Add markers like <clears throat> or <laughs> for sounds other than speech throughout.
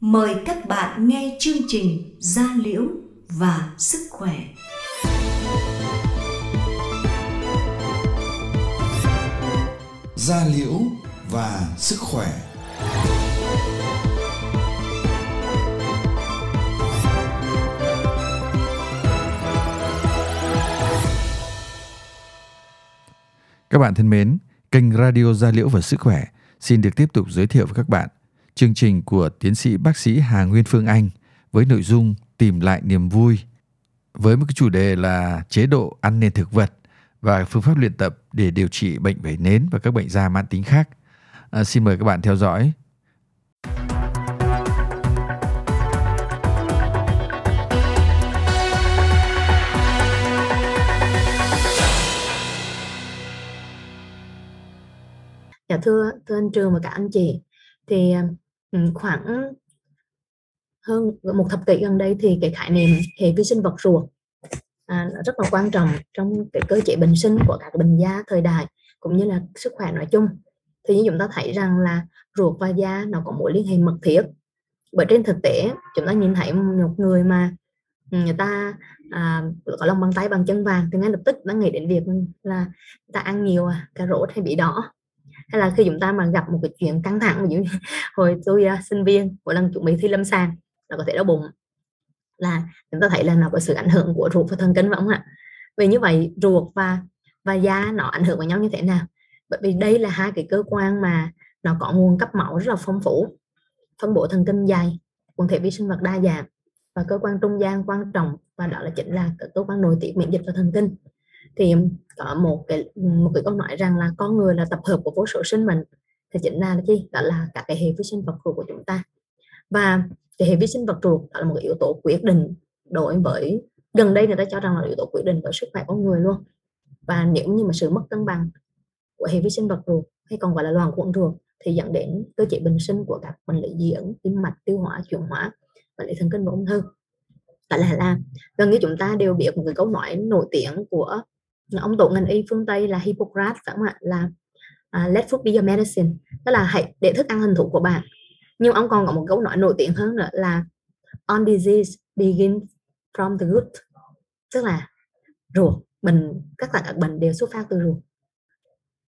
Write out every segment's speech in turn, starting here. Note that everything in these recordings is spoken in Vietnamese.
Mời các bạn nghe chương trình Gia Liễu và Sức Khỏe. Gia Liễu và Sức Khỏe Các bạn thân mến, kênh Radio Gia Liễu và Sức Khỏe xin được tiếp tục giới thiệu với các bạn chương trình của tiến sĩ bác sĩ Hà Nguyên Phương Anh với nội dung tìm lại niềm vui với một cái chủ đề là chế độ ăn nên thực vật và phương pháp luyện tập để điều trị bệnh vẩy nến và các bệnh da mãn tính khác. À, xin mời các bạn theo dõi. Dạ thưa thưa anh Trường và cả anh chị thì à, khoảng hơn một thập kỷ gần đây thì cái khái niệm hệ vi sinh vật ruột à, rất là quan trọng trong cái cơ chế bệnh sinh của các bệnh da thời đại cũng như là sức khỏe nói chung. Thì như chúng ta thấy rằng là ruột và da nó có mối liên hệ mật thiết. Bởi trên thực tế chúng ta nhìn thấy một người mà ừ, người ta à, có lòng bàn tay bằng chân vàng thì ngay lập tức nó nghĩ đến việc là ta ăn nhiều à, cà rốt hay bị đỏ hay là khi chúng ta mà gặp một cái chuyện căng thẳng như <laughs> hồi tôi uh, sinh viên mỗi lần chuẩn bị thi lâm sàng là có thể đau bụng là chúng ta thấy là nó có sự ảnh hưởng của ruột và thần kinh phải không ạ? Vì như vậy ruột và và da nó ảnh hưởng vào nhau như thế nào? Bởi vì đây là hai cái cơ quan mà nó có nguồn cấp máu rất là phong phú phân bổ thần kinh dày quần thể vi sinh vật đa dạng và cơ quan trung gian quan trọng và đó là chính là cơ quan nội tiết miễn dịch và thần kinh thì có một cái một cái câu nói rằng là con người là tập hợp của vô số sinh mệnh thì chính là gì? Đó là cả cái hệ vi sinh vật ruột của chúng ta. Và cái hệ vi sinh vật ruột đó là một yếu tố quyết định đối với, gần đây người ta cho rằng là yếu tố quyết định với sức khỏe con người luôn. Và nếu như mà sự mất cân bằng của hệ vi sinh vật ruột hay còn gọi là loạn khuẩn ruột thì dẫn đến cơ chế bình sinh của các bệnh lý dị ứng, tim mạch, tiêu hóa, chuyển hóa bệnh lý thần kinh và ung thư. Tại là là gần như chúng ta đều biết một cái câu nói nổi tiếng của ông tổ ngành y phương tây là Hippocrates phải không ạ? Là uh, let food be your medicine. Tức là hãy để thức ăn hình thụ của bạn. Nhưng ông còn có một câu nói nổi tiếng hơn nữa là on disease begins from the root. Tức là ruột bệnh các cả các bệnh đều xuất phát từ ruột.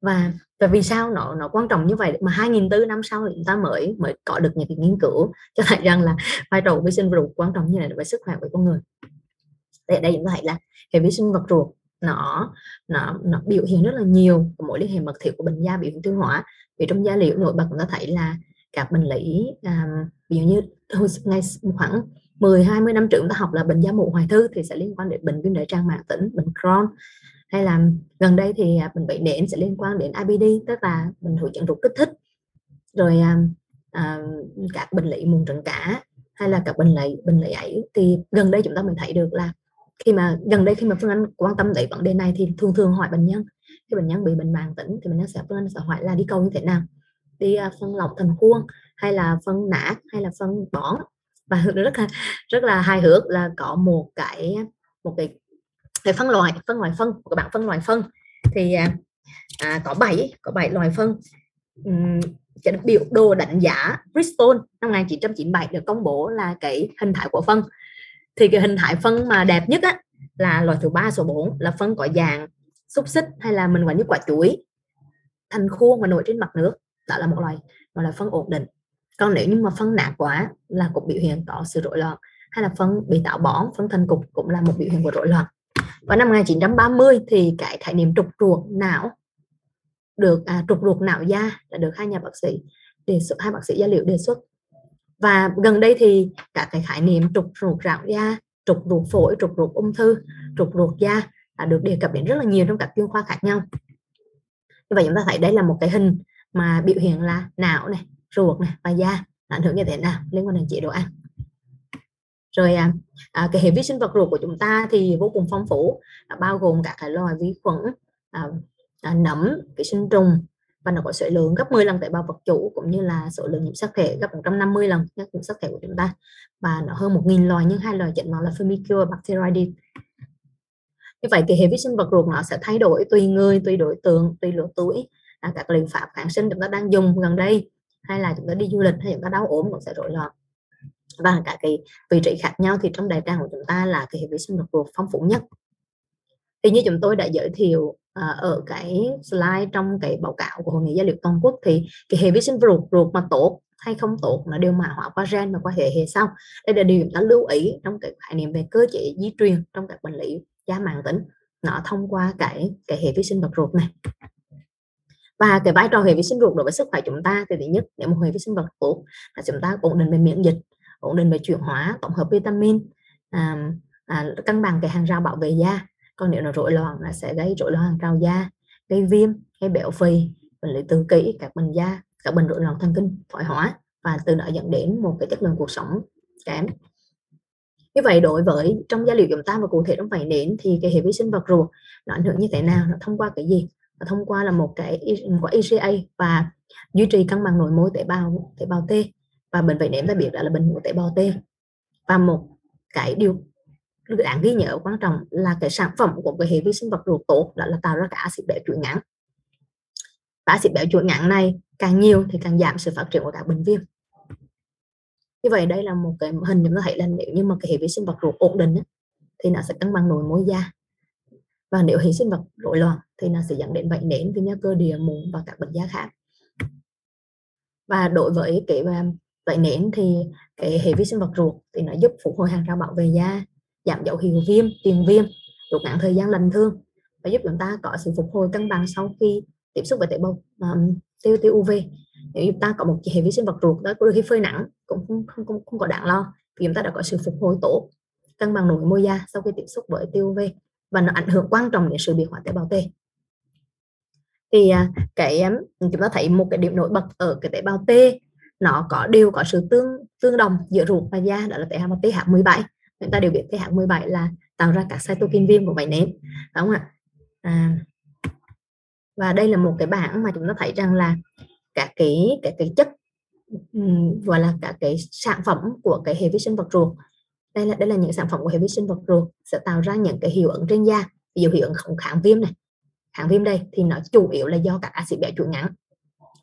Và và vì sao nó nó quan trọng như vậy? Mà 2004 năm sau chúng ta mới mới có được những cái nghiên cứu. <laughs> Cho thấy rằng là vai trò vi sinh ruột quan trọng như này với sức khỏe của con người. Để đây chúng ta thấy là hệ vi sinh vật ruột nó nó nó biểu hiện rất là nhiều mối liên hệ mật thiết của bệnh da biểu hiện tiêu hóa. Vì trong da liễu nổi bật chúng ta thấy là các bệnh lý à, ví dụ như hồi ngày khoảng 10 20 năm trước chúng ta học là bệnh da mụn hoại thư thì sẽ liên quan đến bệnh viêm đại tràng mãn tính bệnh Crohn. Hay là gần đây thì à, bệnh bệnh nền sẽ liên quan đến IBD tức là bệnh hội chứng ruột kích thích. Rồi à, à, các bệnh lý mụn trứng cá hay là các bệnh lý bệnh lý ấy. Thì gần đây chúng ta mới thấy được là khi mà gần đây khi mà phương anh quan tâm đến vấn đề này thì thường thường hỏi bệnh nhân. Khi bệnh nhân bị bệnh mãn tính thì bệnh nhân sẽ phương anh sẽ hỏi là đi câu như thế nào? Đi uh, phân lọc thành khuôn hay là phân nã hay là phân bón? Và <laughs> rất là rất là hài hước là có một cái một cái cái phân loại phân loại phân các bạn phân loại phân. Thì à, à có 7 có 7 loại phân. Um, biểu đồ đánh giá Bristol năm 1997 được công bố là cái hình thái của phân thì cái hình thái phân mà đẹp nhất á là loại thứ ba số 4 là phân có dạng xúc xích hay là mình gọi như quả chuối. Thành khuôn và nổi trên mặt nước đó là một loại gọi là phân ổn định. Còn nếu như mà phân nạc quá là cũng biểu hiện có sự rối loạn hay là phân bị tạo bón phân thành cục cũng là một biểu hiện của rối loạn. Vào năm 1930 thì cái khái niệm trục ruột não được à, trục ruột não da đã được hai nhà bác sĩ đề xuất hai bác sĩ da liễu đề xuất và gần đây thì cả cái khái niệm trục ruột rạo da trục ruột phổi trục ruột ung thư trục ruột da đã được đề cập đến rất là nhiều trong các chuyên khoa khác nhau. Như vậy chúng ta thấy đây là một cái hình mà biểu hiện là não này ruột này và da ảnh hưởng như thế nào liên quan đến chế độ ăn. Rồi à, à, cái hệ vi sinh vật ruột của chúng ta thì vô cùng phong phú à, bao gồm các cái loài vi khuẩn à, à, nấm ký sinh trùng và nó có số lượng gấp 10 lần tế bào vật chủ cũng như là số lượng nhiễm sắc thể gấp 150 lần nhiễm sắc thể của chúng ta. Và nó hơn 1.000 loài nhưng hai loài chính nó là Firmicutes Bacteroides như vậy cái hệ vi sinh vật ruột nó sẽ thay đổi tùy người tùy đối tượng tùy lứa tuổi à, các liệu pháp kháng sinh chúng ta đang dùng gần đây hay là chúng ta đi du lịch hay chúng ta đau ốm cũng sẽ rối loạn. Và cả cái vị trí khác nhau thì trong đại tràng của chúng ta là cái hệ vi sinh vật ruột phong phú nhất. Thì như chúng tôi đã giới thiệu à, ở cái slide trong cái báo cáo của hội nghị gia liệu toàn quốc thì cái hệ vi sinh ruột ruột mà tốt hay không tốt là đều mã hóa qua gen và qua hệ hệ sau. Đây là điều chúng ta lưu ý trong cái khái niệm về cơ chế di truyền trong các bệnh lý da mạng tính. Nó thông qua cái cái hệ vi sinh vật ruột này. Và cái vai trò hệ vi sinh ruột đối với sức khỏe chúng ta thì thứ nhất để một hệ vi sinh vật tốt là chúng ta ổn định về miễn dịch ổn định về chuyển hóa tổng hợp vitamin à, à, cân bằng cái hàng rào bảo vệ da còn nếu nó rối loạn là sẽ gây rối loạn hàng da, gây viêm, gây béo phì, bệnh lý tự kỷ, các bệnh da, các bệnh rối loạn thần kinh, thoái hóa và từ đó dẫn đến một cái chất lượng cuộc sống kém. Như vậy đối với trong gia liệu chúng ta và cụ thể trong vảy nến thì cái hệ vi sinh vật ruột nó ảnh hưởng như thế nào, nó thông qua cái gì? Nó thông qua là một cái quả EGA và duy trì cân bằng nội môi tế bào tế bào T. Và bệnh vảy nến ta biết đã là bệnh của tế bào T. Và một cái điều đáng ghi nhớ quan trọng là cái sản phẩm của cái hệ vi sinh vật ruột tốt đó là tạo ra cả axit béo chuỗi ngắn. Và axit béo chuỗi ngắn này càng nhiều thì càng giảm sự phát triển của các bệnh viêm. Như vậy đây là một cái hình chúng ta thấy là nếu như mà cái hệ vi sinh vật ruột ổn định thì nó sẽ cân bằng nội môi da. Và nếu hệ sinh vật rối loạn thì nó sẽ dẫn đến bệnh nến viêm cơ địa, mụn và các bệnh da khác. Và đối với cái à, bệnh nến thì cái hệ vi sinh vật ruột thì nó giúp phục hồi hàng rào bảo vệ da giảm dấu hiệu viêm tiền viêm rút ngắn thời gian lành thương và giúp chúng ta có sự phục hồi cân bằng sau khi tiếp xúc với tế bào um, tiêu tiêu UV nếu chúng ta có một hệ vi sinh vật ruột đó đôi khi phơi nắng cũng không, không, không, không có đáng lo vì chúng ta đã có sự phục hồi tổ cân bằng nội môi da sau khi tiếp xúc với tiêu UV và nó ảnh hưởng quan trọng đến sự biệt hóa tế bào T. Thì à, cái chúng ta thấy một cái điểm nổi bật ở cái tế bào T nó có đều có sự tương tương đồng giữa ruột và da đó là tế bào TH17 chúng ta đều biết TH17 là tạo ra các cytokine viêm của vảy nến đúng không ạ? À, và đây là một cái bảng mà chúng ta thấy rằng là các cái cái cái chất gọi là các cái sản phẩm của cái hệ vi sinh vật ruột đây là đây là những sản phẩm của hệ vi sinh vật ruột sẽ tạo ra những cái hiệu ứng trên da. Ví dụ hiệu ứng kháng viêm này kháng viêm đây thì nó chủ yếu là do các axit béo chuỗi ngắn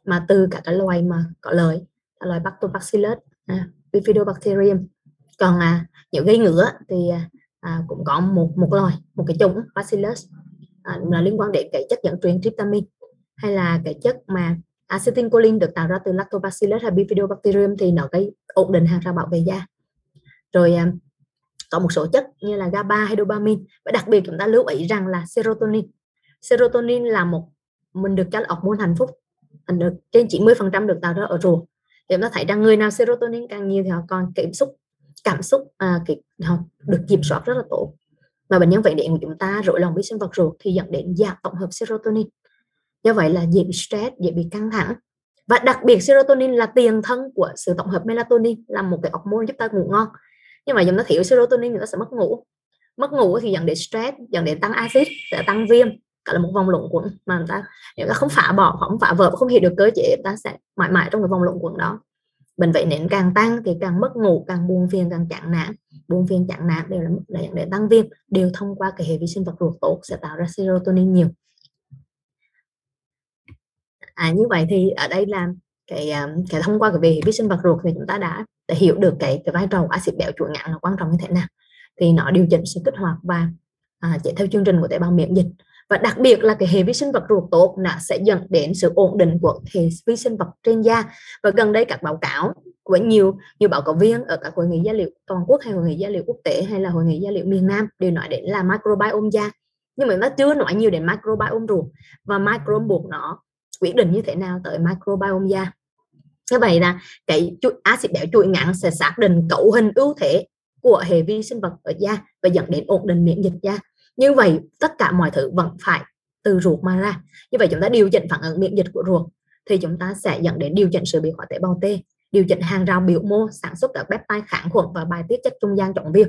mà từ các cái loài mà có lợi loài Lactobacillus à, Bifidobacterium còn à, những gây ngứa thì à, à, cũng có một một loài một cái chủng Bacillus à, là liên quan đến cái chất dẫn truyền tryptamine hay là cái chất mà acetylcholine được tạo ra từ Lactobacillus hay Bifidobacterium thì nó gây ổn định hàng rào bảo vệ da. Rồi à, có một số chất như là GABA hay dopamine và đặc biệt chúng ta lưu ý rằng là serotonin. Serotonin là một mình được cho là hormone hạnh phúc được trên 90% được tạo ra ở ruột. Thì chúng ta thấy rằng người nào serotonin càng nhiều thì họ còn kiểm xúc cảm xúc à, cái, họ được kiểm soát rất là tốt. Mà bệnh nhân vậy điện của chúng ta rối loạn vi sinh vật ruột thì dẫn đến giảm tổng hợp serotonin. Do vậy là dễ bị stress dễ bị căng thẳng. Và đặc biệt serotonin là tiền thân của sự tổng hợp melatonin là một cái hormone giúp ta ngủ ngon. Nhưng mà chúng ta thiếu serotonin người ta sẽ mất ngủ. Mất ngủ thì dẫn đến stress dẫn đến tăng axit sẽ tăng viêm cả là một vòng luẩn quẩn mà người ta nếu ta không phá bỏ không phá vỡ không hiểu được cơ chế ta sẽ mãi mãi trong cái vòng luẩn quẩn đó bệnh vậy nến càng tăng thì càng mất ngủ càng buồn phiền càng chán nản. Buồn phiền chán nản đều là để, để tăng viêm đều thông qua cái hệ vi sinh vật ruột tốt sẽ tạo ra serotonin nhiều. À như vậy thì ở đây là cái à, cái thông qua cái về vi sinh vật ruột thì chúng ta đã, đã hiểu được cái cái vai trò của axit béo chuỗi ngắn là quan trọng như thế nào. Thì nó điều chỉnh sự kích hoạt và à, chạy theo chương trình của tế bào miễn dịch và đặc biệt là cái hệ vi sinh vật ruột tốt nó sẽ dẫn đến sự ổn định của hệ vi sinh vật trên da. Và gần đây các báo cáo của nhiều nhiều báo cáo viên ở các hội nghị gia liệu toàn quốc hay hội nghị gia liệu quốc tế hay là hội nghị gia liệu miền Nam đều nói đến là microbiome da. Nhưng mà nó chưa nói nhiều đến microbiome ruột và microbiome buộc nó quyết định như thế nào tới microbiome da. Như vậy là cái chuỗi axit béo chuỗi ngắn sẽ xác định cấu hình ưu thế của hệ vi sinh vật ở da và dẫn đến ổn định miễn dịch da như vậy tất cả mọi thứ vẫn phải từ ruột mà ra. Như vậy chúng ta điều chỉnh phản ứng miễn dịch của ruột thì chúng ta sẽ dẫn đến điều chỉnh sự biệt hóa tế bào T điều chỉnh hàng rào biểu mô sản xuất các peptide kháng khuẩn và bài tiết chất trung gian trọng viêm.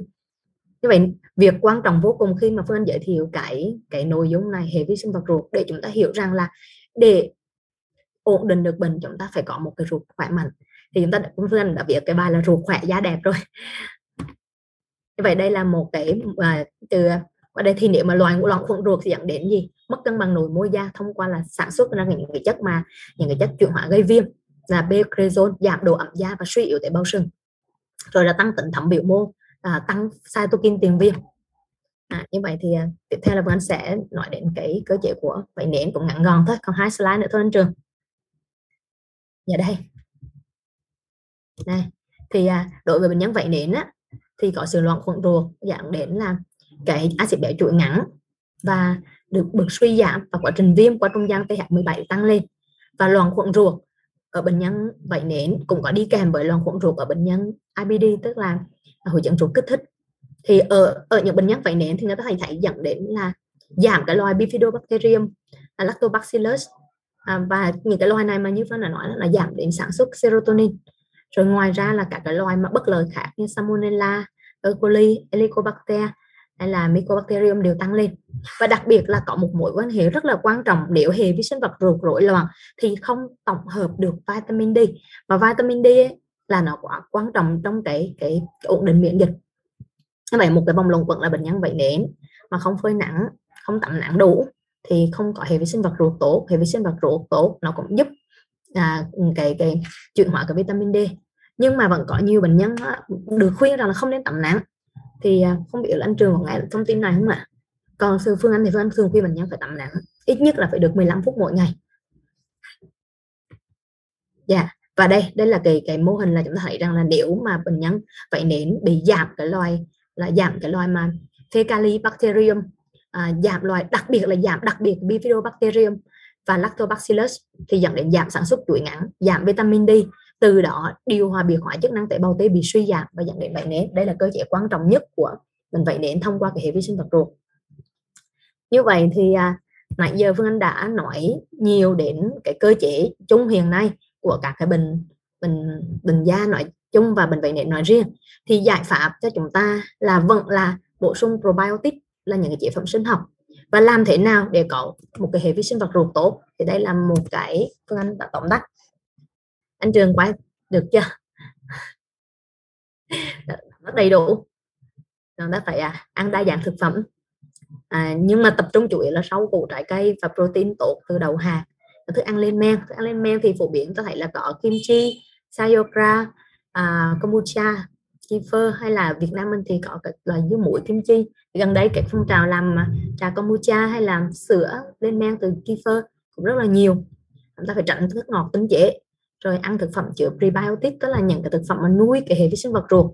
Như vậy việc quan trọng vô cùng khi mà phương anh giới thiệu cái cái nội dung này hệ vi sinh vật ruột để chúng ta hiểu rằng là để ổn định được bệnh chúng ta phải có một cái ruột khỏe mạnh. Thì chúng ta đã, phương anh đã viết cái bài là ruột khỏe da đẹp rồi. Như vậy đây là một cái uh, từ ở đây thì nếu mà loài loạn khuẩn ruột thì dẫn đến gì? Mất cân bằng nội môi da thông qua là sản xuất ra những cái chất mà những cái chất chuyển hóa gây viêm là becrezone giảm độ ẩm da và suy yếu tế bào sừng. Rồi là tăng tính thẩm biểu mô à, tăng cytokine tiền viêm. À, như vậy thì à, tiếp theo là Vân Anh sẽ nói đến cái cơ chế của bệnh nến cũng ngắn gọn thôi còn hai slide nữa thôi anh Trường. Dạ đây. Này thì à, đối với bệnh nhân vậy nến á thì có sự loạn khuẩn ruột dẫn đến là cái axit béo chuỗi ngắn và được bực suy giảm và quá trình viêm qua trung gian TH17 tăng lên. Và loạn khuẩn ruột ở bệnh nhân vậy nến cũng có đi kèm với loạn khuẩn ruột ở bệnh nhân IBD tức là hội chứng ruột kích thích. Thì ở ở những bệnh nhân vậy nến thì người ta thấy thấy dẫn đến là giảm cái loài bifidobacterium là lactobacillus. À, và những cái loài này mà như Vân đã nói là giảm đến sản xuất serotonin. Rồi ngoài ra là cả cái loài mà bất lợi khác như salmonella, E. coli, helicobacter hay là mycobacterium đều tăng lên. Và đặc biệt là có một mối quan hệ rất là quan trọng nếu hệ vi sinh vật ruột rối loạn thì không tổng hợp được vitamin D. Và vitamin D ấy, là nó quá quan trọng trong cái cái, cái ổn định miễn dịch. Như vậy một cái vòng luẩn quẩn là bệnh nhân vậy đến mà không phơi nắng không tắm nắng đủ thì không có hệ vi sinh vật ruột tốt. Hệ vi sinh vật ruột tốt nó cũng giúp à, cái cái chuyển hóa cái vitamin D. Nhưng mà vẫn có nhiều bệnh nhân được khuyên rằng là không nên tắm nắng thì à, không biết là anh trường có nghe thông tin này không ạ còn sư phương anh thì phương anh thường khuyên bệnh nhân phải tắm nắng ít nhất là phải được 15 phút mỗi ngày dạ yeah. và đây đây là cái cái mô hình là chúng ta thấy rằng là nếu mà bệnh nhân vậy nến bị giảm cái loài là giảm cái loài mà Fecalibacterium à, giảm loài đặc biệt là giảm đặc biệt Bifidobacterium và Lactobacillus thì dẫn đến giảm sản xuất chuỗi ngắn giảm vitamin D từ đó điều hòa biệt hóa chức năng tế bào T bị suy giảm và dẫn đến bệnh nến. Đây là cơ chế quan trọng nhất của bệnh vậy nến thông qua cái hệ vi sinh vật ruột. Như vậy thì à, nãy giờ Phương Anh đã nói nhiều đến cái cơ chế chung hiện nay của các cái bệnh bệnh bệnh da nói chung và bệnh vậy nến nói riêng. Thì giải pháp cho chúng ta là vẫn là bổ sung probiotic là những cái chế phẩm sinh học. Và làm thế nào để có một cái hệ vi sinh vật ruột tốt? Thì đây là một cái phương anh đã tóm tắt anh trường quay được chưa? Rất đầy đủ. Chúng ta phải à, ăn đa dạng thực phẩm. À, nhưng mà tập trung chủ yếu là rau củ trái cây và protein tốt từ đầu hạt. Thức ăn lên men. Thức ăn lên men thì phổ biến có thấy là có kim chi sayokra à, kombucha kefir hay là Việt Nam mình thì có các loại dưa muối kim chi. Gần đây cái phong trào làm à, trà kombucha hay làm sữa lên men từ kefir cũng rất là nhiều. Chúng ta phải tránh thức ngọt tinh chế rồi ăn thực phẩm chứa prebiotic, tức là những cái thực phẩm mà nuôi cái hệ vi sinh vật ruột.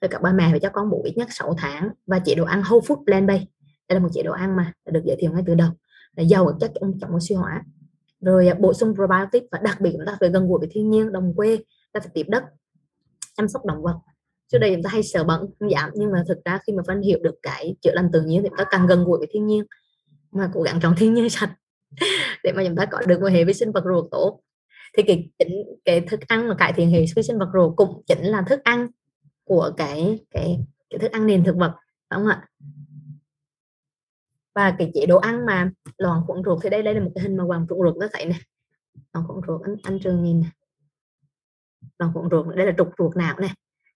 Rồi các ba mẹ phải cho con bú ít nhất 6 tháng và chế độ ăn whole food plant based đây là một chế độ ăn mà được giới thiệu ngay từ đầu. Là giàu ở chất chống oxy hóa. Rồi à, bổ sung probiotic và đặc biệt chúng ta phải gần gũi với thiên nhiên, đồng quê ta phải tiếp đất, chăm sóc động vật. Trước đây chúng ta hay sợ bẩn, không giảm nhưng mà thực ra khi mà phân hiểu được cái chữa lành tự nhiên thì chúng ta càng gần gũi với thiên nhiên. Mà cố gắng trồng thiên nhiên <laughs> sạch để mà chúng ta có được một hệ vi sinh vật ruột tốt thì cái chỉnh cái thức ăn mà cải thiện hệ vi sinh vật ruột cũng chính là thức ăn của cái cái cái thức ăn nền thực vật phải không ạ và cái chế độ ăn mà loạn khuẩn ruột thì đây đây là một cái hình mà hoàng khuẩn ruột nó thấy nè loạn khuẩn ruột anh, anh trường nhìn nè loạn khuẩn ruột đây là trục ruột não nè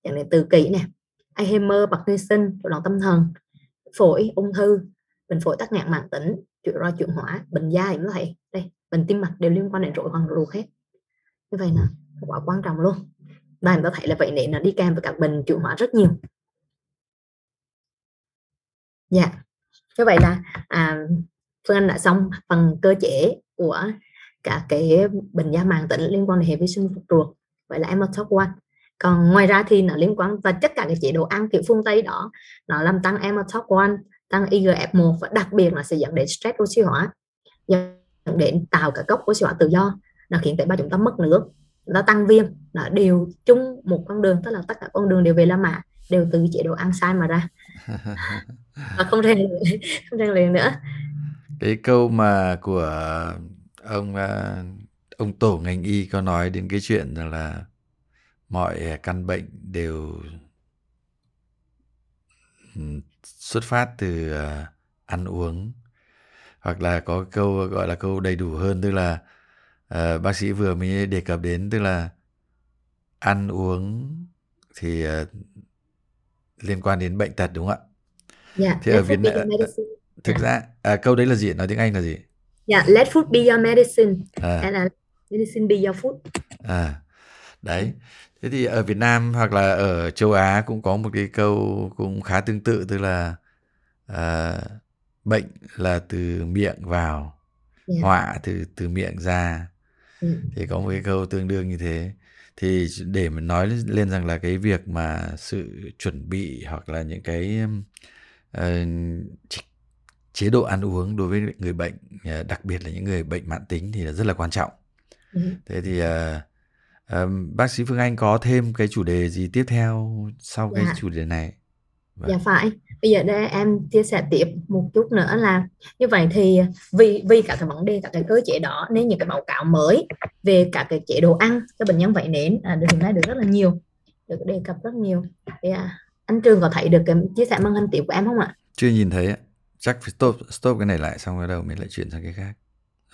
chẳng này từ kỷ nè Alzheimer, Parkinson, loạn tâm thần, phổi, ung thư, bệnh phổi tắc nghẽn mãn tính, chuyển roi chuyển hóa, bệnh da cũng vậy. Đây, bệnh tim mạch đều liên quan đến rối loạn ruột hết. Như vậy nè, quá quan trọng luôn. Và chúng ta thấy là vậy nên nó đi kèm với các bệnh chuyển hóa rất nhiều. Dạ. Như vậy là à, Phương Anh đã xong phần cơ chế của cả cái bệnh da màng tính liên quan đến hệ vi sinh vật ruột. Vậy là em talk one còn ngoài ra thì nó liên quan và tất cả cái chế độ ăn kiểu phương tây đó nó làm tăng ematoxin tăng IGF-1 và đặc biệt là sẽ dẫn đến stress oxy hóa dẫn đến tạo cả gốc oxy hóa tự do nó khiến tế bào chúng ta mất nước, nó tăng viêm, nó đều chung một con đường, tức là tất cả con đường đều về la mã, đều từ chế độ ăn sai mà ra. Và không rèn <laughs> không rèn luyện nữa. Cái câu mà của ông à, ông tổ ngành y có nói đến cái chuyện là mọi căn bệnh đều ừ, xuất phát từ à, ăn uống. Hoặc là có câu, gọi là câu đầy đủ hơn, tức là uh, bác sĩ vừa mới đề cập đến tức là ăn uống thì uh, liên quan đến bệnh tật đúng không ạ? Dạ. Yeah, thì ở Việt Nam thực ra à, câu đấy là gì? Nói tiếng Anh là gì? Dạ, yeah, let food be your medicine. À. Là medicine be your food. à đấy thế thì ở Việt Nam hoặc là ở châu Á cũng có một cái câu cũng khá tương tự tức là à, bệnh là từ miệng vào yeah. Dạ. họa từ từ miệng ra ừ. thì có một cái câu tương đương như thế thì để mà nói lên rằng là cái việc mà sự chuẩn bị hoặc là những cái uh, chế độ ăn uống đối với người bệnh uh, đặc biệt là những người bệnh mãn tính thì là rất là quan trọng ừ. thế thì uh, uh, bác sĩ Phương Anh có thêm cái chủ đề gì tiếp theo sau dạ. cái chủ đề này vâng. dạ phải bây giờ đây em chia sẻ tiếp một chút nữa là như vậy thì vì vì cả cái vấn đề cả cái cơ chế đó nên những cái báo cáo mới về cả cái chế độ ăn cho bệnh nhân vậy nến à, được hiện nay được rất là nhiều được đề cập rất nhiều. Thì à, anh Trường có thấy được cái chia sẻ màn hình tiếp của em không ạ? Chưa nhìn thấy chắc phải stop stop cái này lại xong rồi đâu mình lại chuyển sang cái khác.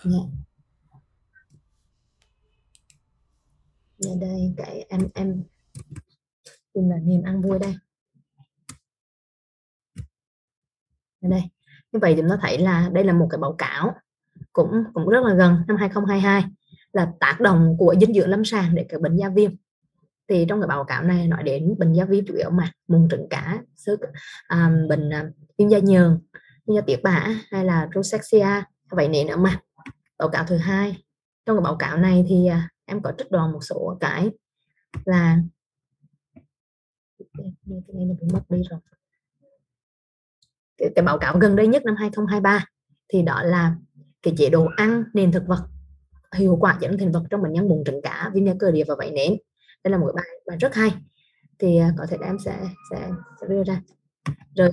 Dạ. dạ đây cái em em tìm là niềm ăn vui đây ở đây như vậy chúng ta thấy là đây là một cái báo cáo cũng cũng rất là gần năm 2022 là tác động của dinh dưỡng lâm sàng để cái bệnh da viêm. Thì trong cái báo cáo này nói đến bệnh da viêm chủ yếu mà mụn trứng cá sức à, bệnh à, viêm da nhờn viêm da tiết bã hay là rosacea vậy nên nữa mà. Báo cáo thứ hai trong cái báo cáo này thì à, em có trích đoàn một số cái là cái này nó bị mất đi rồi cái, cái báo cáo gần đây nhất năm 2023 thì đó là cái chế độ ăn nền thực vật hiệu quả dẫn thành vật trong bệnh nhân bụng trứng cá vinegar cơ địa và vảy nến. Đây là một bài bài rất hay. Thì à, có thể em sẽ sẽ, sẽ đưa ra. Rồi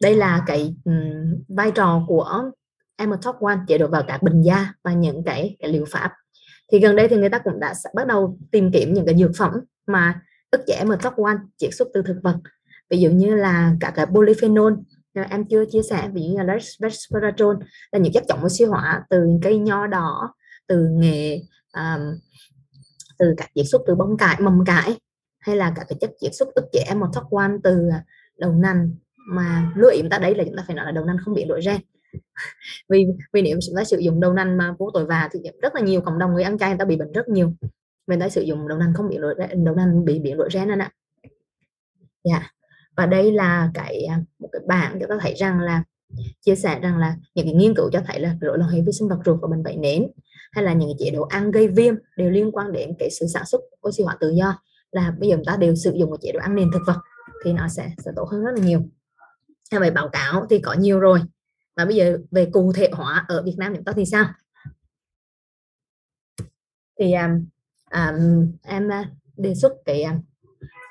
đây là cái um, vai trò của Emotop One chế độ vào các bình da và những cái, cái liệu pháp. Thì gần đây thì người ta cũng đã bắt đầu tìm kiếm những cái dược phẩm mà ức chế Emotop One chiết xuất từ thực vật. Ví dụ như là cả cái polyphenol em chưa chia sẻ ví dụ như là resveratrol là những chất chống oxy hóa từ cây nho đỏ từ nghệ um, từ các chiết xuất từ bông cải mầm cải hay là các cái chất chiết xuất ức chế một thoát quan từ à, đầu nành. Mà lưu ý chúng ta đấy là chúng ta phải nói là đầu nành không bị đổi gen. <laughs> Vì vì nếu chúng ta sử dụng đầu nành mà vô tội và thì rất là nhiều cộng đồng người ăn chay người ta bị bệnh rất nhiều. Mình đã sử dụng đầu nành không bị đổi đầu nành bị bị đổi gen nên ạ. Dạ. yeah và đây là cái à, một cái bảng cho ta thấy rằng là chia sẻ rằng là những cái nghiên cứu cho thấy là rối loạn hệ vi sinh vật ruột và bệnh vẩy nến hay là những cái chế độ ăn gây viêm đều liên quan đến cái sự sản xuất oxy hóa tự do. Là bây giờ chúng ta đều sử dụng một chế độ ăn nền thực vật thì nó sẽ sẽ tốt hơn rất là nhiều. Theo vậy báo cáo thì có nhiều rồi. Và bây giờ về cụ thể hóa ở Việt Nam chúng ta thì sao? Thì um, um, em đề xuất cái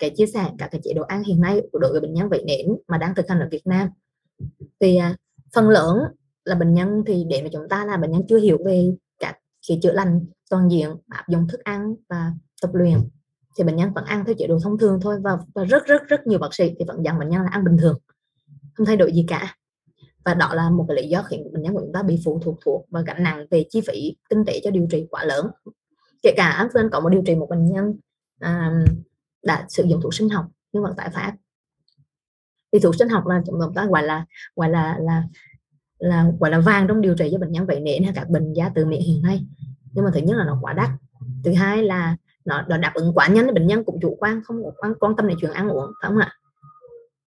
cái chia sẻ các cái chế độ ăn hiện nay của đối với bệnh nhân vẩy nến mà đang thực hành ở Việt Nam. Thì à, phần lớn là bệnh nhân thì để mà chúng ta là bệnh nhân chưa hiểu về các khi chữa lành toàn diện áp dụng thức ăn và tập luyện thì bệnh nhân vẫn ăn theo chế độ thông thường thôi và, và rất rất rất nhiều bác sĩ thì vẫn dặn bệnh nhân là ăn bình thường không thay đổi gì cả. Và đó là một cái lý do khiến bệnh nhân của chúng ta bị phụ thuộc thuộc và gánh nặng về chi phí kinh tế cho điều trị quá lớn. Kể cả anh có một điều trị một bệnh nhân à, đã sử dụng thuốc sinh học nhưng vẫn tái phát thì thuốc sinh học là chúng ta gọi là gọi là là là gọi là vàng trong điều trị cho bệnh nhân vậy nến hay các bệnh da từ miệng hiện nay. Nhưng mà thứ nhất là nó quá đắt thứ hai là nó, nó đáp ứng quá nhanh bệnh nhân cũng chủ quan không quan, quan tâm đến chuyện ăn uống phải không ạ?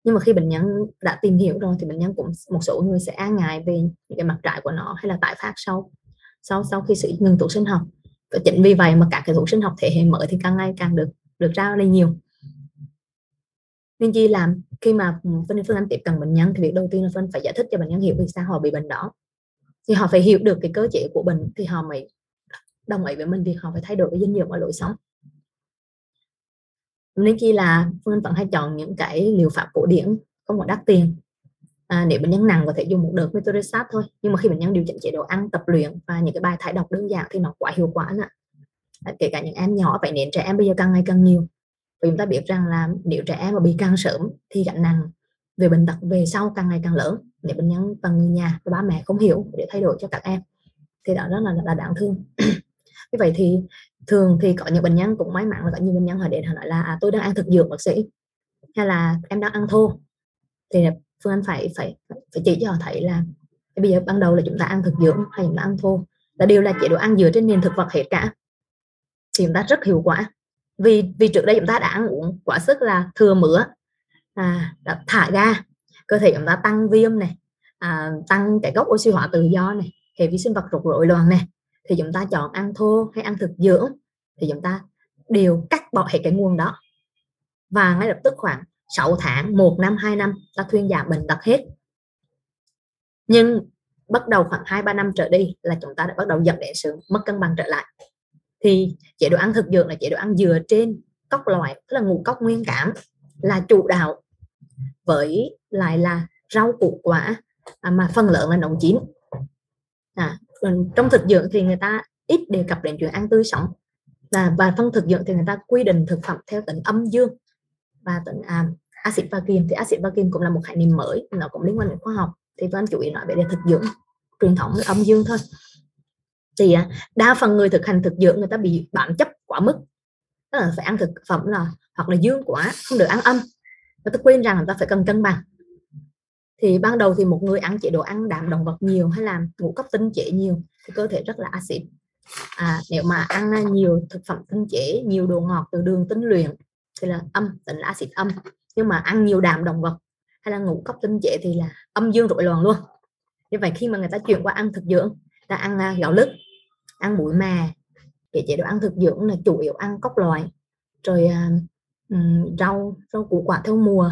Nhưng mà khi bệnh nhân đã tìm hiểu rồi thì bệnh nhân cũng một số người sẽ an ngại về những cái mặt trái của nó hay là tái phát sau sau sau khi sử ngừng thuốc sinh học. Và chính vì vậy mà các cái thuốc sinh học thế hệ mới thì càng ngày càng được được ra đây nhiều. Nên chi làm khi mà ừ, phân phương anh tiếp cận bệnh nhân thì việc đầu tiên là phân phải giải thích cho bệnh nhân hiểu vì sao họ bị bệnh đó. Thì họ phải hiểu được cái cơ chế của bệnh thì họ mới đồng ý với mình thì họ phải thay đổi cái dinh dưỡng và lối sống. Nên chi là phương vẫn hay chọn những cái liệu pháp cổ điển không có đắt tiền. À, nếu bệnh nhân nặng có thể dùng một đợt metoresat thôi nhưng mà khi bệnh nhân điều chỉnh chế độ ăn tập luyện và những cái bài thải độc đơn giản thì nó quá hiệu quả nữa Ờ, kể cả những em nhỏ vậy nên trẻ em bây giờ càng ngày càng nhiều. Và chúng ta biết rằng là nếu trẻ em mà bị càng sớm thì gánh nặng về bệnh tật về sau càng ngày càng lớn. Nếu bệnh nhân và người nhà và ba mẹ không hiểu để thay đổi cho các em thì đó rất là, là đáng thương. <clears throat> Như vậy thì thường thì có những bệnh nhân cũng may mắn là có nhiều bệnh nhân họ đến họ nói là à, tôi đang ăn thực dược bác sĩ. Hay là em đang ăn thô. Thì phương anh phải phải phải chỉ cho họ thấy là bây giờ ban đầu là chúng ta ăn thực dưỡng hay chúng ta ăn thô. Là đều là chế độ ăn dựa trên nền thực vật hết cả thì chúng ta rất hiệu quả vì vì trước đây chúng ta đã ăn uống quá sức là thừa mỡ à, đã thải ra cơ thể chúng ta tăng viêm này à, tăng cái gốc oxy hóa tự do này hệ vi sinh vật rục rối loạn này thì chúng ta chọn ăn thô hay ăn thực dưỡng thì chúng ta đều cắt bỏ hết cái nguồn đó và ngay lập tức khoảng 6 tháng, 1 năm, 2 năm ta thuyên giảm bệnh tật hết. Nhưng bắt đầu khoảng 2 3 năm trở đi là chúng ta đã bắt đầu dẫn đến sự mất cân bằng trở lại. Thì chế độ ăn thực dưỡng là chế độ ăn dựa trên cốc loại, tức là ngũ cốc nguyên cảm là chủ đạo với lại là rau củ quả à, mà phần lớn là nấu chín. À, trong thực dưỡng thì người ta ít đề cập đến chuyện ăn tươi sống. À, và và phân thực dưỡng thì người ta quy định thực phẩm theo tính âm dương và tính à, axit và kim thì axit và kim cũng là một khái niệm mới nó cũng liên quan đến khoa học. Thì tôi chủ yếu nói về thực dưỡng truyền thống âm dương thôi thì à, đa phần người thực hành thực dưỡng người ta bị bản chấp quá mức. Tức là phải ăn thực phẩm là hoặc là dương quá không được ăn âm. Người ta quên rằng người ta phải cần cân bằng. Thì ban đầu thì một người ăn chế độ ăn đạm động vật nhiều hay làm ngũ cốc tinh chế nhiều thì cơ thể rất là axit. À, nếu mà ăn à, nhiều thực phẩm tinh chế nhiều đồ ngọt từ đường tinh luyện thì là âm tính là axit âm. Nhưng mà ăn nhiều đạm động vật hay là ngũ cốc tinh chế thì là âm dương rối loạn luôn. Như vậy khi mà người ta chuyển qua ăn thực dưỡng ta ăn à, gạo lứt ăn bụi mà. Cái chế độ ăn thực dưỡng là chủ yếu ăn cốc loại rồi um, rau rau củ quả theo mùa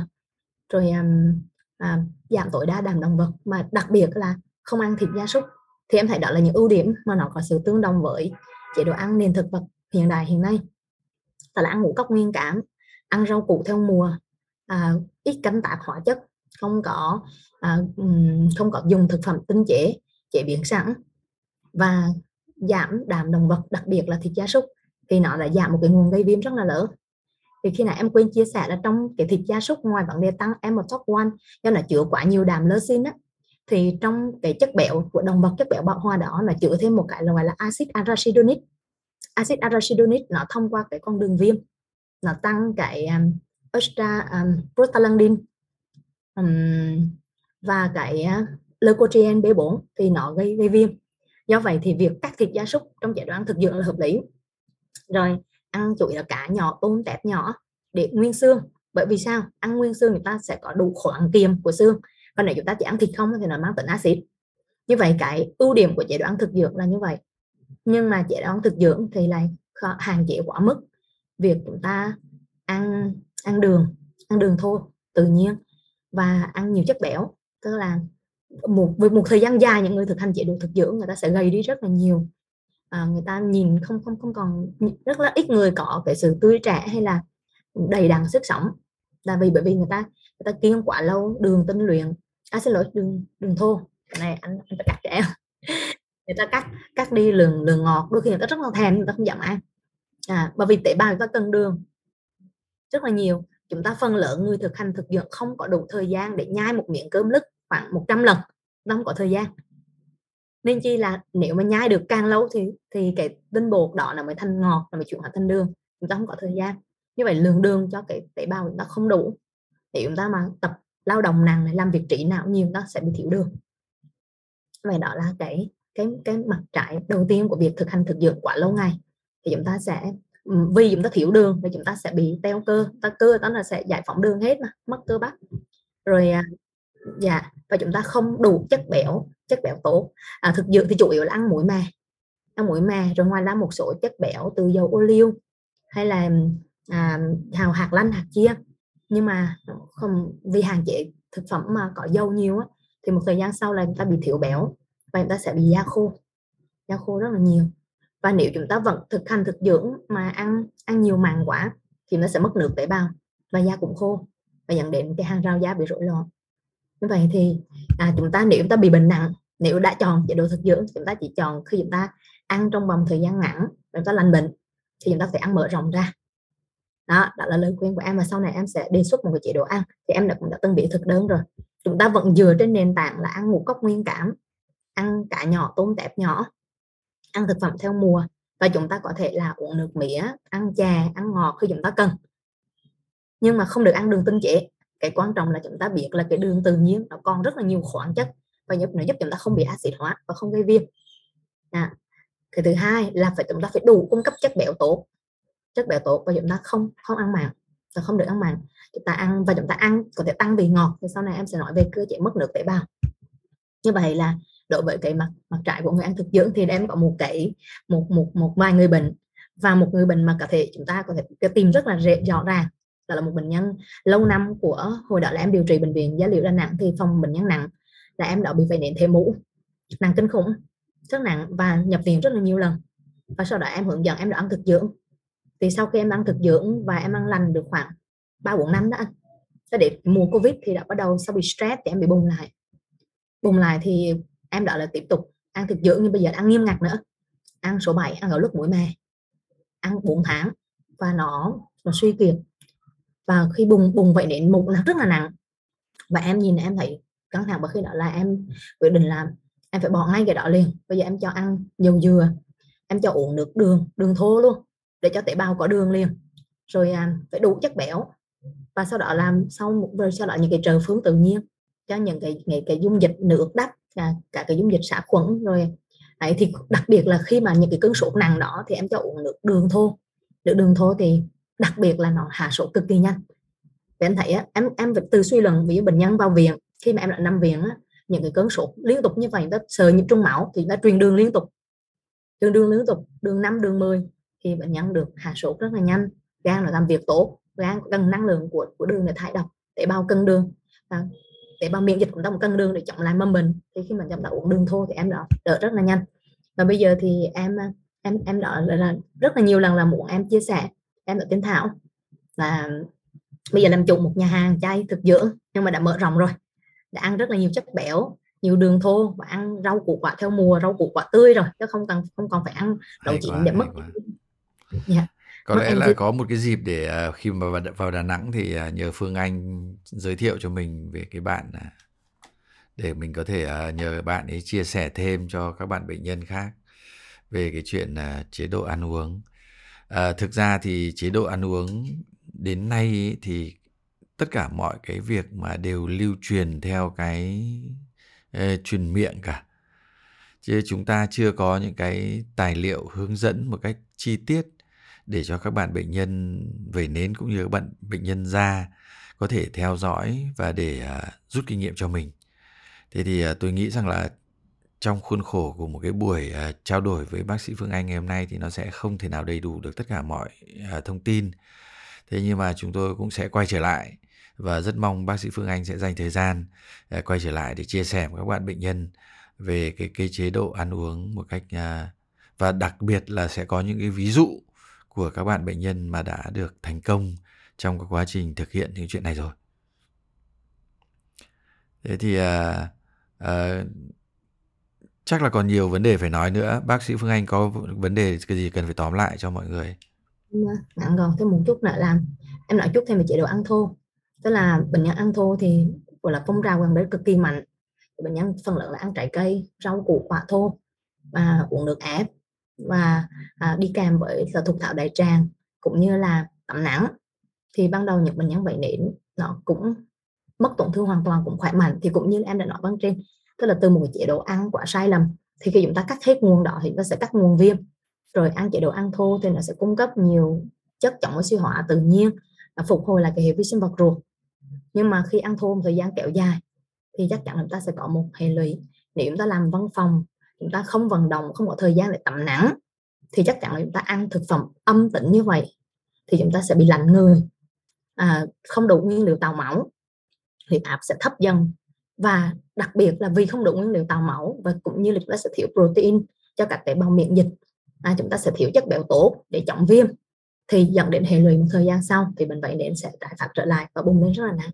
rồi um, à, giảm tối đa đạm động vật. Mà đặc biệt là không ăn thịt gia súc thì em thấy đó là những ưu điểm mà nó có sự tương đồng với chế độ ăn nền thực vật hiện đại hiện nay. Đó là ăn ngũ cốc nguyên cảm ăn rau củ theo mùa à, ít canh tác hóa chất không có à, không có dùng thực phẩm tinh chế chế biến sẵn. Và giảm đạm động vật đặc biệt là thịt gia súc thì nó đã giảm một cái nguồn gây viêm rất là lớn. Thì khi nãy em quên chia sẻ là trong cái thịt gia súc ngoài vấn đề tăng em một top one do là chứa quá nhiều đạm xin á thì trong cái chất béo của động vật chất béo bão hòa đó là chứa thêm một cái là gọi là axit arachidonic axit arachidonic nó thông qua cái con đường viêm nó tăng cái um, extra um, prostaglandin um, và cái uh, leukotriene B4 thì nó gây gây viêm do vậy thì việc cắt thịt gia súc trong giai đoạn thực dưỡng là hợp lý. Rồi, ăn chủ yếu là cá nhỏ, tôm, tép nhỏ để nguyên xương. Bởi vì sao? Ăn nguyên xương người ta sẽ có đủ khoảng kiềm của xương. Còn nếu chúng ta chỉ ăn thịt không thì nó mang tính axit. Như vậy cái ưu điểm của chế độ ăn thực dưỡng là như vậy. Nhưng mà chế độ ăn thực dưỡng thì lại hạn chế quá mức việc chúng ta ăn ăn đường ăn đường thô, tự nhiên và ăn nhiều chất béo. Tức là một với một thời gian dài những người thực hành chế độ thực dưỡng người ta sẽ gầy đi rất là nhiều. À, người ta nhìn không không không còn rất là ít người có cái sự tươi trẻ hay là đầy đặn sức sống. Là vì bởi vì người ta người ta kiêng quá lâu đường tinh luyện. À, xin lỗi đường đường thô. Cái này anh, anh phải cắt trẻ <laughs> người ta cắt cắt đi lượng lượng ngọt. Đôi khi người ta rất là thèm người ta không dám ăn. À, bởi vì tế bào người ta cần đường rất là nhiều. Chúng ta phân lớn người thực hành thực dưỡng không có đủ thời gian để nhai một miệng cơm lứt khoảng 100 lần không có thời gian. Nên chi là nếu mà nhai được càng lâu thì thì cái tinh bột đó là mới thành ngọt là mới chuyển hóa thành đường, chúng ta không có thời gian. Như vậy lượng đường cho cái tế bào chúng ta không đủ. Thì chúng ta mà tập lao động nặng này, làm việc trị não nhiều ta sẽ bị thiếu đường. Vậy đó là cái cái cái mặt trái đầu tiên của việc thực hành thực dưỡng quá lâu ngày. Thì chúng ta sẽ ừ, vì chúng ta thiếu đường thì chúng ta sẽ bị teo cơ. Ta cơ đó là sẽ giải phóng đường hết mà, mất cơ bắp. Rồi à, dạ và chúng ta không đủ chất béo chất béo tốt. À, thực dưỡng thì chủ yếu là ăn muối mà ăn muối mà rồi ngoài ra một số chất béo từ dầu ô liu hay là à, hào hạt lanh hạt chia. Nhưng mà không vì hạn chế thực phẩm mà có dầu nhiều á, thì một thời gian sau là chúng ta bị thiếu béo và chúng ta sẽ bị da khô da khô rất là nhiều. Và nếu chúng ta vẫn thực hành thực dưỡng mà ăn ăn nhiều màng quá thì nó sẽ mất nước tế bào và da cũng khô và dẫn đến cái hàng rau da bị rối loạn vậy thì à, chúng ta nếu chúng ta bị bệnh nặng nếu đã chọn chế độ thực dưỡng chúng ta chỉ chọn khi chúng ta ăn trong vòng thời gian ngắn chúng ta lành bệnh thì chúng ta phải ăn mở rộng ra. Đó đó là lời khuyên của em và sau này em sẽ đề xuất một cái chế độ ăn thì em đã cũng đã từng bị thực đơn rồi. Chúng ta vẫn dựa trên nền tảng là ăn ngũ cốc nguyên cảm ăn cả nhỏ tôm tép nhỏ ăn thực phẩm theo mùa và chúng ta có thể là uống nước mía ăn chè ăn ngọt khi chúng ta cần. Nhưng mà không được ăn đường tinh chế cái quan trọng là chúng ta biết là cái đường tự nhiên nó còn rất là nhiều khoáng chất và giúp, nó giúp chúng ta không bị axit hóa và không gây viêm. À. cái thứ hai là phải, chúng ta phải đủ cung cấp chất béo tốt, chất béo tốt và chúng ta không không ăn mặn, và không được ăn mặn. Chúng ta ăn và chúng ta ăn có thể tăng vị ngọt, thì sau này em sẽ nói về cơ chế mất nước tế bào. Như vậy là đối với cái mặt mặt trái của người ăn thực dưỡng thì em có một cái, một một một vài người bệnh, và một người bệnh mà có thể, chúng ta có thể tìm rất là dễ rõ ràng gọi là một bệnh nhân lâu năm của hồi đó là em điều trị bệnh viện giá liệu đà nẵng thì phòng bệnh nhân nặng là em đã bị vẩy nến thể mũ, nặng kinh khủng, rất nặng và nhập viện rất là nhiều lần. Và sau đó em hướng dẫn em đã ăn thực dưỡng. Thì sau khi em ăn thực dưỡng và em ăn lành được khoảng ba bốn năm đó anh để mùa covid thì đã bắt đầu sau bị stress thì em bị bùng lại. Bùng lại thì em đã là tiếp tục ăn thực dưỡng, nhưng bây giờ ăn nghiêm ngặt nữa. Ăn số 7 ăn gạo lứt mũi mè, ăn 4 tháng và nó nó suy kiệt và khi bùng bùng vậy đến mụn nó rất là nặng và em nhìn em thấy căng thẳng và khi đó là em quyết định làm em phải bỏ ngay cái đó liền. Bây giờ em cho ăn dầu dừa em cho uống nước đường đường thô luôn để cho tế bào có đường liền. Rồi à, phải đủ chất béo. Và sau đó làm xong một rồi sau đó những cái trợ phương tự nhiên cho những cái cái, cái dung dịch nước đắp cả, cả cái dung dịch xả khuẩn rồi ấy thì đặc biệt là khi mà những cái cơn sốt nặng đó thì em cho uống nước đường thô. Nước đường thô thì đặc biệt là nó hạ sốt cực kỳ nhanh. Thì em thấy á, em em từ suy luận ví dụ bệnh nhân vào viện khi mà em lại nằm viện á, những cái cơn sốt liên tục như vậy nó sờ nhiễm trung máu thì nó truyền đường liên tục. Đường đường liên tục đường 5, đường 10 thì bệnh nhân được hạ sốt rất là nhanh. Gan là làm việc tốt gan cần năng lượng của của đường để thải độc tế bào cân đường. À, tế bào miễn dịch cũng đang cân đường để chống lại mầm bệnh. Thì khi mà chúng ta uống đường thô thì em đó đỡ rất là nhanh. Và bây giờ thì em em em đó là, là rất là nhiều lần là muốn em chia sẻ em ở tên Thảo. Là bây giờ làm chủ một nhà hàng chay thực dưỡng nhưng mà đã mở rộng rồi. Đã ăn rất là nhiều chất béo nhiều đường thô và ăn rau củ quả theo mùa rau củ quả tươi rồi chứ không cần không còn phải ăn đậu chín để mất. yeah. Dạ. có lẽ là có một cái dịp để uh, khi mà vào, Đà Nẵng thì uh, nhờ Phương Anh giới thiệu cho mình về cái bạn uh, để mình có thể nhờ bạn ấy chia sẻ thêm cho các bạn bệnh nhân khác về cái chuyện chế độ ăn uống À, thực ra thì chế độ ăn uống đến nay ý, thì tất cả mọi cái việc mà đều lưu truyền theo cái ê, truyền miệng cả. Chứ chúng ta chưa có những cái tài liệu hướng dẫn một cách chi tiết để cho các bạn bệnh nhân về nến cũng như các bạn bệnh nhân da có thể theo dõi và để uh, rút kinh nghiệm cho mình. Thế thì uh, tôi nghĩ rằng là trong khuôn khổ của một cái buổi uh, trao đổi với bác sĩ Phương Anh ngày hôm nay thì nó sẽ không thể nào đầy đủ được tất cả mọi uh, thông tin. Thế nhưng mà chúng tôi cũng sẽ quay trở lại và rất mong bác sĩ Phương Anh sẽ dành thời gian uh, quay trở lại để chia sẻ với các bạn bệnh nhân về cái cái chế độ ăn uống một cách uh, và đặc biệt là sẽ có những cái ví dụ của các bạn bệnh nhân mà đã được thành công trong cái quá trình thực hiện những chuyện này rồi. Thế thì uh, uh, chắc là còn nhiều vấn đề phải nói nữa. Bác sĩ Phương Anh có vấn đề cái gì cần phải tóm lại cho mọi người? Ngắn gọn thêm một chút nữa là em nói chút thêm về chế độ ăn thô. Tức là bệnh nhân ăn thô thì gọi là phong trào gần đấy cực kỳ mạnh. Bệnh nhân phần lớn là ăn trái cây rau củ quả thô và uống nước ép và à, đi kèm với là thục thảo đại tràng cũng như là tắm nắng. Thì ban đầu những bệnh nhân vậy nến nó cũng mất tổn thương hoàn toàn cũng khỏe mạnh. Thì cũng như em đã nói bên trên tức là từ một chế độ ăn quá sai lầm thì khi chúng ta cắt hết nguồn đó thì nó sẽ cắt nguồn viêm. Rồi ăn chế độ ăn thô thì nó sẽ cung cấp nhiều chất chống oxy hóa tự nhiên và phục hồi lại cái hệ vi sinh vật ruột. Nhưng mà khi ăn thô một thời gian kéo dài thì chắc chắn chúng ta sẽ có một hệ lụy. Nếu chúng ta làm văn phòng chúng ta không vận động không có thời gian để tắm nắng thì chắc chắn là chúng ta ăn thực phẩm âm tĩnh như vậy thì chúng ta sẽ bị lạnh người. À, không đủ nguyên liệu tạo máu huyết áp sẽ thấp dần và đặc biệt là vì không đủ nguyên liệu tạo mẫu và cũng như là chúng ta sẽ thiếu protein cho các tế bào miễn dịch. À, chúng ta sẽ thiếu chất béo tốt để chống viêm. Thì dẫn đến hệ lụy một thời gian sau thì bệnh vẩy nến sẽ tái phát trở lại và bùng lên rất là nặng.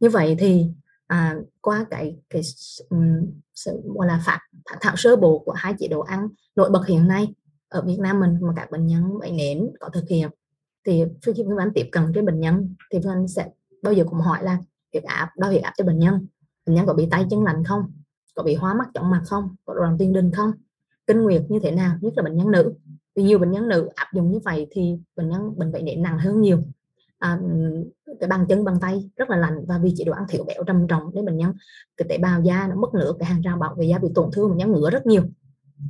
Như vậy thì à, qua cái cái um, sự gọi là phạt thảo sơ bộ của hai chế độ ăn nổi bật hiện nay ở Việt Nam mình mà các bệnh nhân bệnh nến có thực hiện thì khi chúng ta tiếp cận cái bệnh nhân thì anh sẽ bao giờ cũng hỏi là huyết áp đo huyết áp cho bệnh nhân. Bệnh nhân có bị tay chân lạnh không? Có bị hóa mắt chóng mặt không? Có đoàn tiên đình không? Kinh nguyệt như thế nào? Nhất là bệnh nhân nữ. Vì nhiều bệnh nhân nữ áp dụng như vậy thì bệnh nhân bệnh bệnh nặng hơn nhiều. À, cái bàn chân bàn tay rất là lạnh và vì chế độ ăn thiểu béo trầm trọng nên bệnh nhân cái tế bào da nó mất nửa cái hàng rào bảo vệ da bị tổn thương bệnh nhân ngứa rất nhiều.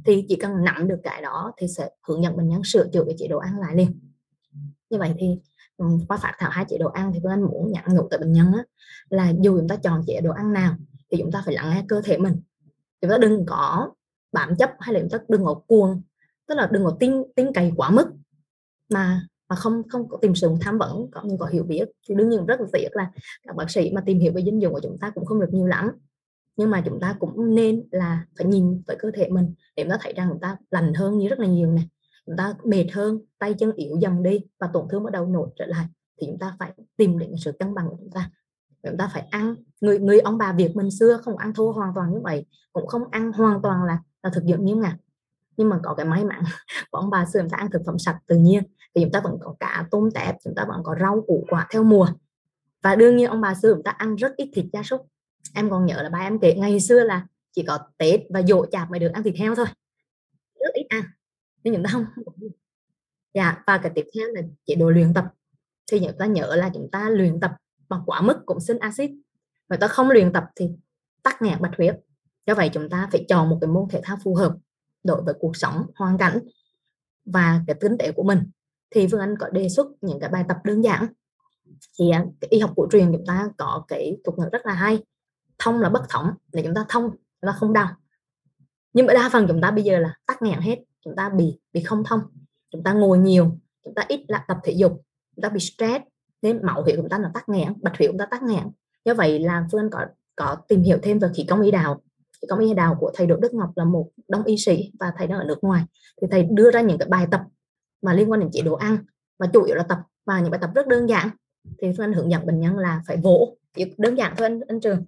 Thì chỉ cần nắm được cái đó thì sẽ hướng dẫn bệnh nhân sửa chữa cái chế độ ăn lại liền. Như vậy thì qua phát thảo hai chế độ ăn thì tôi anh muốn nhắn nhủ tới bệnh nhân á, là dù chúng ta chọn chế độ ăn nào thì chúng ta phải lắng nghe cơ thể mình. Chúng ta đừng có bám chấp hay là chúng ta đừng có cuồng tức là đừng có tin tin cày quá mức. Mà mà không không có tìm sự tham vấn có nhưng có hiểu biết thì đương nhiên rất là tiếc là các bác sĩ mà tìm hiểu về dinh dưỡng của chúng ta cũng không được nhiều lắm. Nhưng mà chúng ta cũng nên là phải nhìn tới cơ thể mình để chúng ta thấy rằng chúng ta lành hơn như rất là nhiều này ta mệt hơn, tay chân yếu dần đi và tổn thương bắt đầu nổi trở lại thì chúng ta phải tìm đến sự cân bằng của chúng ta. Chúng ta phải ăn, người người ông bà Việt mình xưa không ăn thô hoàn toàn như vậy, cũng không ăn hoàn toàn là là thực dưỡng nghiêm ngặt. Nhưng mà có cái may mắn <laughs> của ông bà xưa chúng ta ăn thực phẩm sạch tự nhiên thì chúng ta vẫn có cả tôm tép, chúng ta vẫn có rau củ quả theo mùa. Và đương nhiên ông bà xưa chúng ta ăn rất ít thịt gia súc. Em còn nhớ là ba em kể, ngày xưa là chỉ có tết và dỗ chạp mới được ăn thịt heo thôi. Rất ít ăn nên chúng ta không dạ và cái tiếp theo là chế độ luyện tập. Thì chúng ta nhớ là chúng ta luyện tập bằng quá mức cũng sinh axit. Và ta không luyện tập thì tắc nghẽn bạch huyết. Do vậy chúng ta phải chọn một cái môn thể thao phù hợp đối với cuộc sống, hoàn cảnh và cái tính tế của mình. Thì Phương Anh có đề xuất những cái bài tập đơn giản. Thì à, cái y học cổ truyền chúng ta có cái thuật ngữ rất là hay. Thông là bất thống, để chúng ta thông chúng ta không đau. Nhưng mà đa phần chúng ta bây giờ là tắc nghẽn hết chúng ta bị bị không thông. Chúng ta ngồi nhiều chúng ta ít là tập thể dục chúng ta bị stress nên máu huyết chúng ta là tắc nghẽn bạch huyết chúng ta tắc nghẽn. Do vậy là phương có có tìm hiểu thêm về khí công y đạo. Khí công y đạo của thầy Đỗ Đức Ngọc là một đông y sĩ và thầy đang ở nước ngoài. Thì thầy đưa ra những cái bài tập mà liên quan đến chế độ ăn và chủ yếu là tập và những bài tập rất đơn giản. Thì phương anh hướng dẫn bệnh nhân là phải vỗ. Đơn giản thôi anh, anh trường.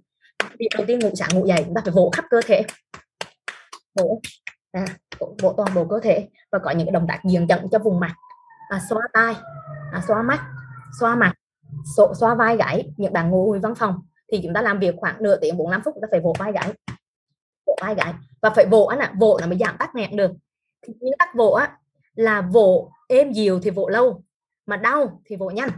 Việc đầu tiên ngủ sáng ngủ dậy chúng ta phải vỗ khắp cơ thể. Vỗ à, bộ toàn bộ cơ thể và có những động tác diện dẫn cho vùng mặt. À, xoa tai à, xoa mắt xoa mặt xoa, xóa vai gãy những bạn ngồi văn phòng thì chúng ta làm việc khoảng nửa tiếng 45 phút chúng ta phải vỗ vai gãy vỗ vai gãy và phải vỗ á vỗ là mới giảm tắc nghẹn được. Những tắc vỗ á là vỗ êm dịu thì vỗ lâu mà đau thì vỗ nhanh.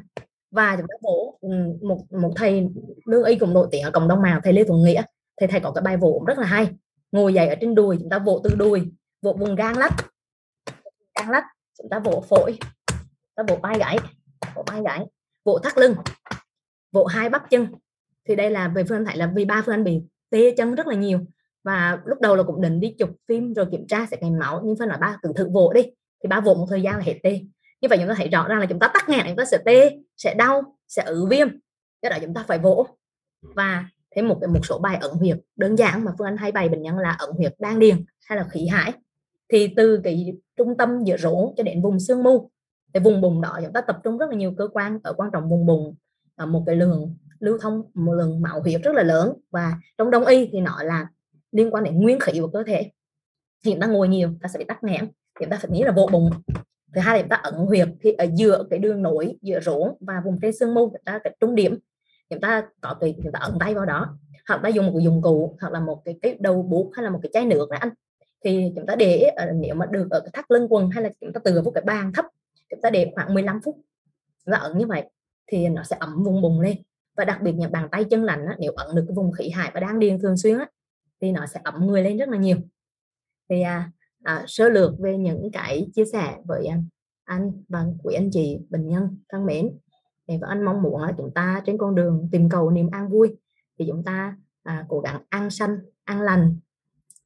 Và chúng ta vỗ ừ, một một thầy lương y cũng nổi tiếng ở cộng đồng mạng thầy Lê Thuận Nghĩa. Thầy thầy có cái bài vỗ rất là hay ngồi dậy ở trên đùi, chúng ta vỗ từ đùi, vỗ vùng gan lách gan lách, chúng ta vỗ phổi ta vỗ vai gãy vỗ vai gãy vỗ thắt lưng, vỗ hai bắp chân. Thì đây là về phương anh thấy là vì ba phương anh bị tê chân rất là nhiều. Và lúc đầu là cũng định đi chụp phim rồi kiểm tra sẽ kèm máu, nhưng phải là ba tự thử vỗ đi, thì ba vỗ một thời gian là hết tê. Như vậy chúng ta thấy rõ ràng là chúng ta tắc nghẽn, chúng ta sẽ tê, sẽ đau, sẽ ứ viêm, do đó chúng ta phải vỗ. Và thêm một cái một số bài ẩn huyệt, đơn giản mà phương anh hay bày bệnh nhân là ẩn huyệt đan điền hay là khí hải. Thì từ cái trung tâm giữa rỗ cho đến vùng xương mu thì vùng bụng đó chúng ta tập trung rất là nhiều cơ quan, ở quan trọng vùng bụng à, một cái lượng lưu thông, một lượng máu huyết rất là lớn và trong đông y thì nó là liên quan đến nguyên khí của cơ thể. Thì chúng ta ngồi nhiều, ta sẽ bị tắc nghẽn, thì chúng ta phải nghĩ là vô bụng. Thứ hai là chúng ta ẩn huyệt thì ở giữa cái đường nối giữa rốn và vùng trên xương mu chúng ta cái trung điểm chúng ta có cái chúng ta ẩn tay vào đó. Hoặc ta dùng một cái dụng cụ hoặc là một cái cái đầu bút hay là một cái chai nước này anh. Thì chúng ta để ờ, nếu mà được ở cái thắt lưng quần hay là chúng ta từ vào cái bàn thấp chúng ta để khoảng 15 phút và ẩn như vậy thì nó sẽ ẩm vùng bụng lên. Và đặc biệt những bàn tay chân lạnh á, nếu ẩn được cái vùng khí hải và đang điền thường xuyên á, thì nó sẽ ẩm người lên rất là nhiều. Thì à, à, sơ lược về những cái chia sẻ với à, anh anh và quý anh chị bệnh nhân thân mến thì anh mong muốn là chúng ta trên con đường tìm cầu niềm an vui thì chúng ta à, cố gắng ăn xanh ăn lành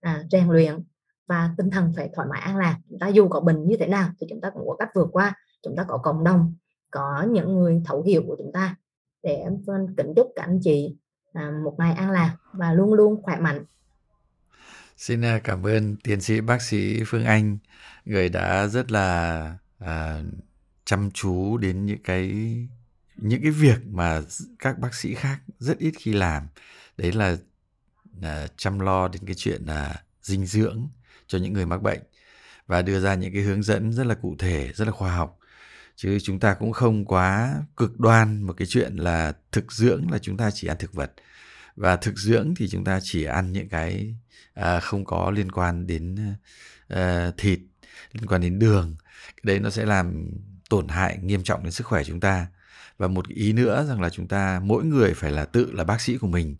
à, rèn luyện và tinh thần phải thoải mái an lạc. Chúng ta dù có bệnh như thế nào thì chúng ta cũng có cách vượt qua chúng ta có cộng đồng có những người thấu hiểu của chúng ta để em kính chúc các anh chị à, một ngày an lạc và luôn luôn khỏe mạnh. Xin à, cảm ơn tiến sĩ bác sĩ Phương Anh người đã rất là à, chăm chú đến những cái những cái việc mà các bác sĩ khác rất ít khi làm. Đấy là à, chăm lo đến cái chuyện là dinh dưỡng cho những người mắc bệnh và đưa ra những cái hướng dẫn rất là cụ thể rất là khoa học. Chứ chúng ta cũng không quá cực đoan một cái chuyện là thực dưỡng là chúng ta chỉ ăn thực vật. Và thực dưỡng thì chúng ta chỉ ăn những cái à, không có liên quan đến à, thịt liên quan đến đường. Cái đấy nó sẽ làm tổn hại nghiêm trọng đến sức khỏe chúng ta và một ý nữa rằng là chúng ta mỗi người phải là tự là bác sĩ của mình.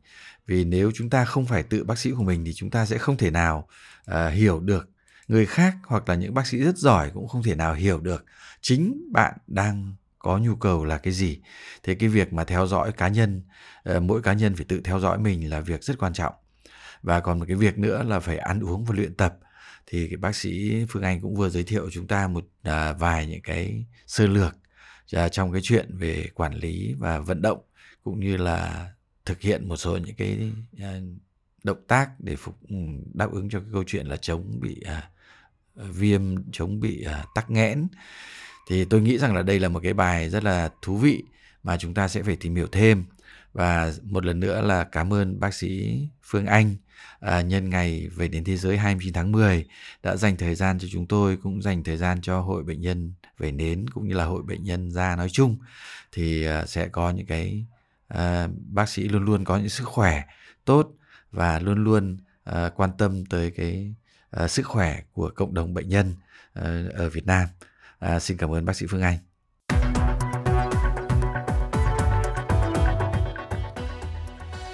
Vì nếu chúng ta không phải tự bác sĩ của mình thì chúng ta sẽ không thể nào uh, hiểu được. Người khác hoặc là những bác sĩ rất giỏi cũng không thể nào hiểu được chính bạn đang có nhu cầu là cái gì. Thế cái việc mà theo dõi cá nhân uh, mỗi cá nhân phải tự theo dõi mình là việc rất quan trọng. Và còn một cái việc nữa là phải ăn uống và luyện tập. Thì cái bác sĩ Phương Anh cũng vừa giới thiệu chúng ta một à, vài những cái sơ lược Ờ, trong cái chuyện về quản lý và vận động cũng như là thực hiện một số những cái ờ, động tác để phục ừ, đáp ứng cho cái câu chuyện là chống bị à, ờ, viêm chống bị à, tắc nghẽn. Thì tôi nghĩ rằng là đây là một cái bài rất là thú vị mà chúng ta sẽ phải tìm hiểu thêm. Và một lần nữa là cảm ơn bác sĩ Phương Anh à, nhân ngày về đến thế giới 29 tháng 10 đã dành thời gian cho chúng tôi cũng dành thời gian cho hội bệnh nhân về nến cũng như là hội bệnh nhân da nói chung thì à, sẽ có những cái à, bác sĩ luôn luôn có những sức khỏe tốt và luôn luôn à, quan tâm tới cái à, sức khỏe của cộng đồng bệnh nhân à, ở Việt Nam. À, xin cảm ơn bác sĩ Phương Anh.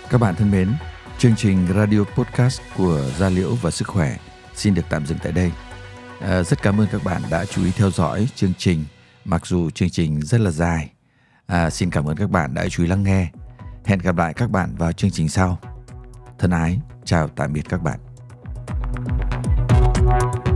Các bạn thân mến, chương trình radio podcast của Gia Liễu và Sức Khỏe xin được tạm dừng tại đây. Ờ, rất cảm ơn các bạn đã chú ý theo dõi chương trình, mặc dù chương trình rất là dài. À, xin cảm ơn các bạn đã chú ý lắng nghe. Hẹn gặp lại các bạn vào chương trình sau. Thân ái, chào tạm biệt các bạn. thank you